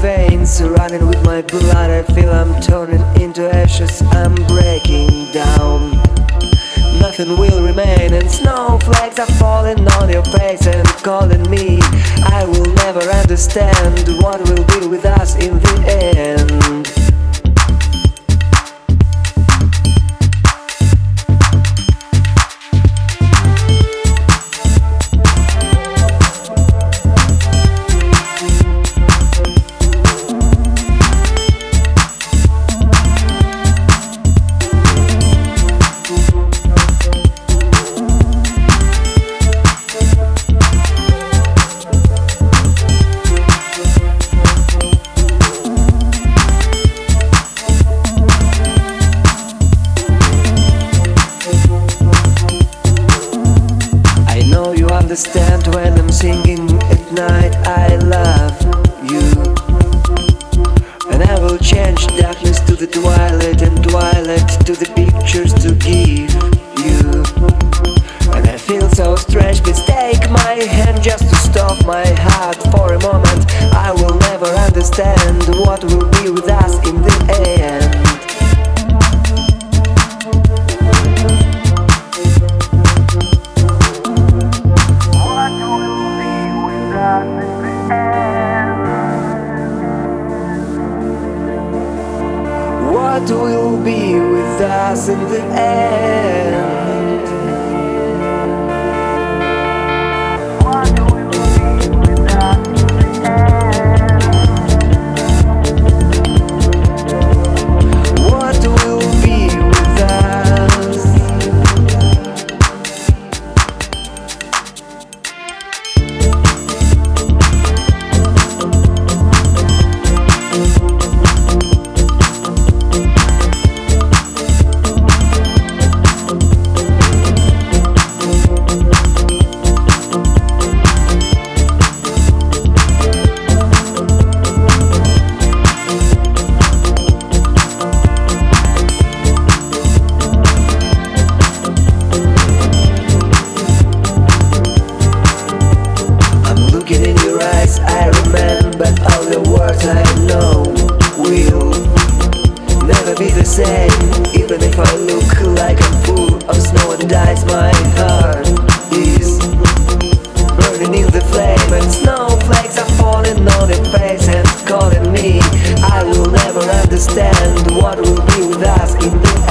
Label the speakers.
Speaker 1: veins, running with my blood. I feel I'm turning into ashes, I'm breaking down. Nothing will remain, and snowflakes are falling on your face and calling me. I will never understand what will be with us in the end. Understand when I'm singing at night. I love you. And I will change darkness to the twilight and twilight to the pictures to give you. And I feel so strange, please take my hand just to stop my heart for a moment. I will never understand what will be with us in the end. What will be with us in the end? Even if I look like a fool of snow and ice My heart is burning in the flame And snowflakes are falling on the face and calling me. I will never understand what will be with us in the